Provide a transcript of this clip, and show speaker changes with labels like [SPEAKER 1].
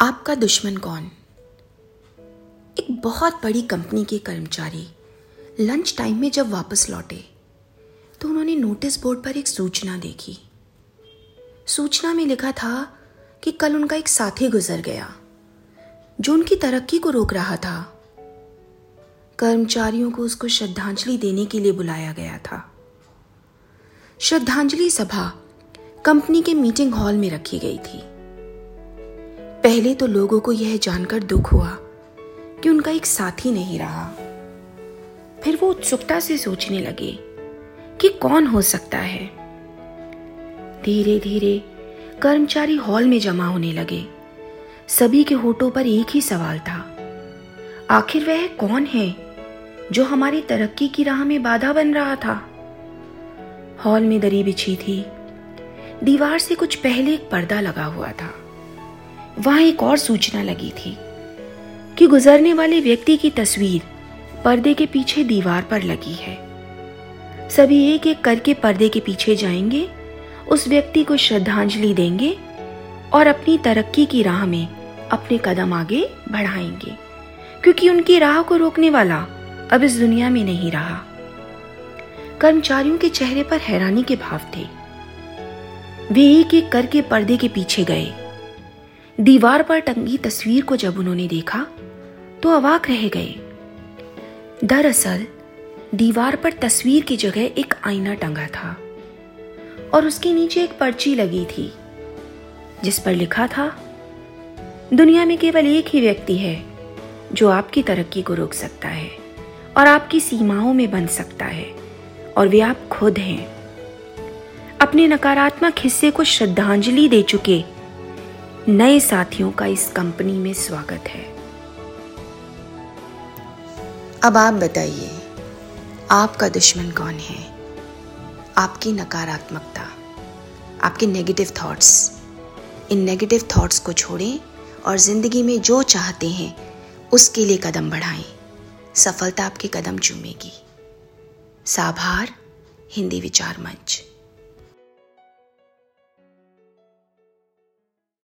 [SPEAKER 1] आपका दुश्मन कौन? एक बहुत बड़ी कंपनी के कर्मचारी लंच टाइम में जब वापस लौटे तो उन्होंने नोटिस बोर्ड पर एक सूचना देखी। सूचना में लिखा था कि कल उनका एक साथी गुजर गया, जो उनकी तरक्की को रोक रहा था। कर्मचारियों को उसको श्रद्धांजलि देने के लिए बुलाया गया था। श्रद्धांजलि सभा कंपनी के मीटिंग हॉल में रखी गई थी। पहले तो लोगों को यह जानकर दुख हुआ कि उनका एक साथी नहीं रहा। फिर वो उत्सुकता से सोचने लगे कि कौन हो सकता है। धीरे धीरे कर्मचारी हॉल में जमा होने लगे। सभी के होठों पर एक ही सवाल था। आखिर वह कौन है जो हमारी तरक्की की राह में बाधा बन रहा था? हॉल में दरी बिछी थी। दीवार से कुछ पहले एक पर्दा लगा हुआ था। वहाँ एक और सूचना लगी थी कि गुजरने वाले व्यक्ति की तस्वीर पर्दे के पीछे दीवार पर लगी है। सभी एक एक करके पर्दे के पीछे जाएँगे, उस व्यक्ति को श्रद्धांजलि देंगे और अपनी तरक्की की राह में अपने कदम आगे बढ़ाएँगे, क्योंकि उनकी राह को रोकने वाला अब इस दुनिया में नहीं रहा। कर्मचारियों के चेहरे पर हैरानी के भाव थे। वे एक एक करके पर्दे के पीछे गए दीवार पर टंगी तस्वीर को जब उन्होंने देखा तो अवाक रह गए। दरअसल, दीवार पर तस्वीर की जगह एक आईना टंगा था, और उसके नीचे एक पर्ची लगी थी, जिस पर लिखा था, दुनिया में केवल एक ही व्यक्ति है, जो आपकी तरक्की को रोक सकता है, और आपकी सीमाओं में बन सकता है, और वे आप खुद हैं। अपने नकारात्मक हिस्से को श्रद्धांजलि दे चुके नए साथियों का इस कंपनी में स्वागत है। अब आप बताइए, आपका दुश्मन कौन है? आपकी नकारात्मकता, आपके नेगेटिव थॉट्स इन नेगेटिव थॉट्स को छोड़ें और ज़िंदगी में जो चाहते हैं, उसके लिए कदम बढ़ाएँ। सफलता आपके कदम चूमेगी। साभार, हिंदी विचार मंच।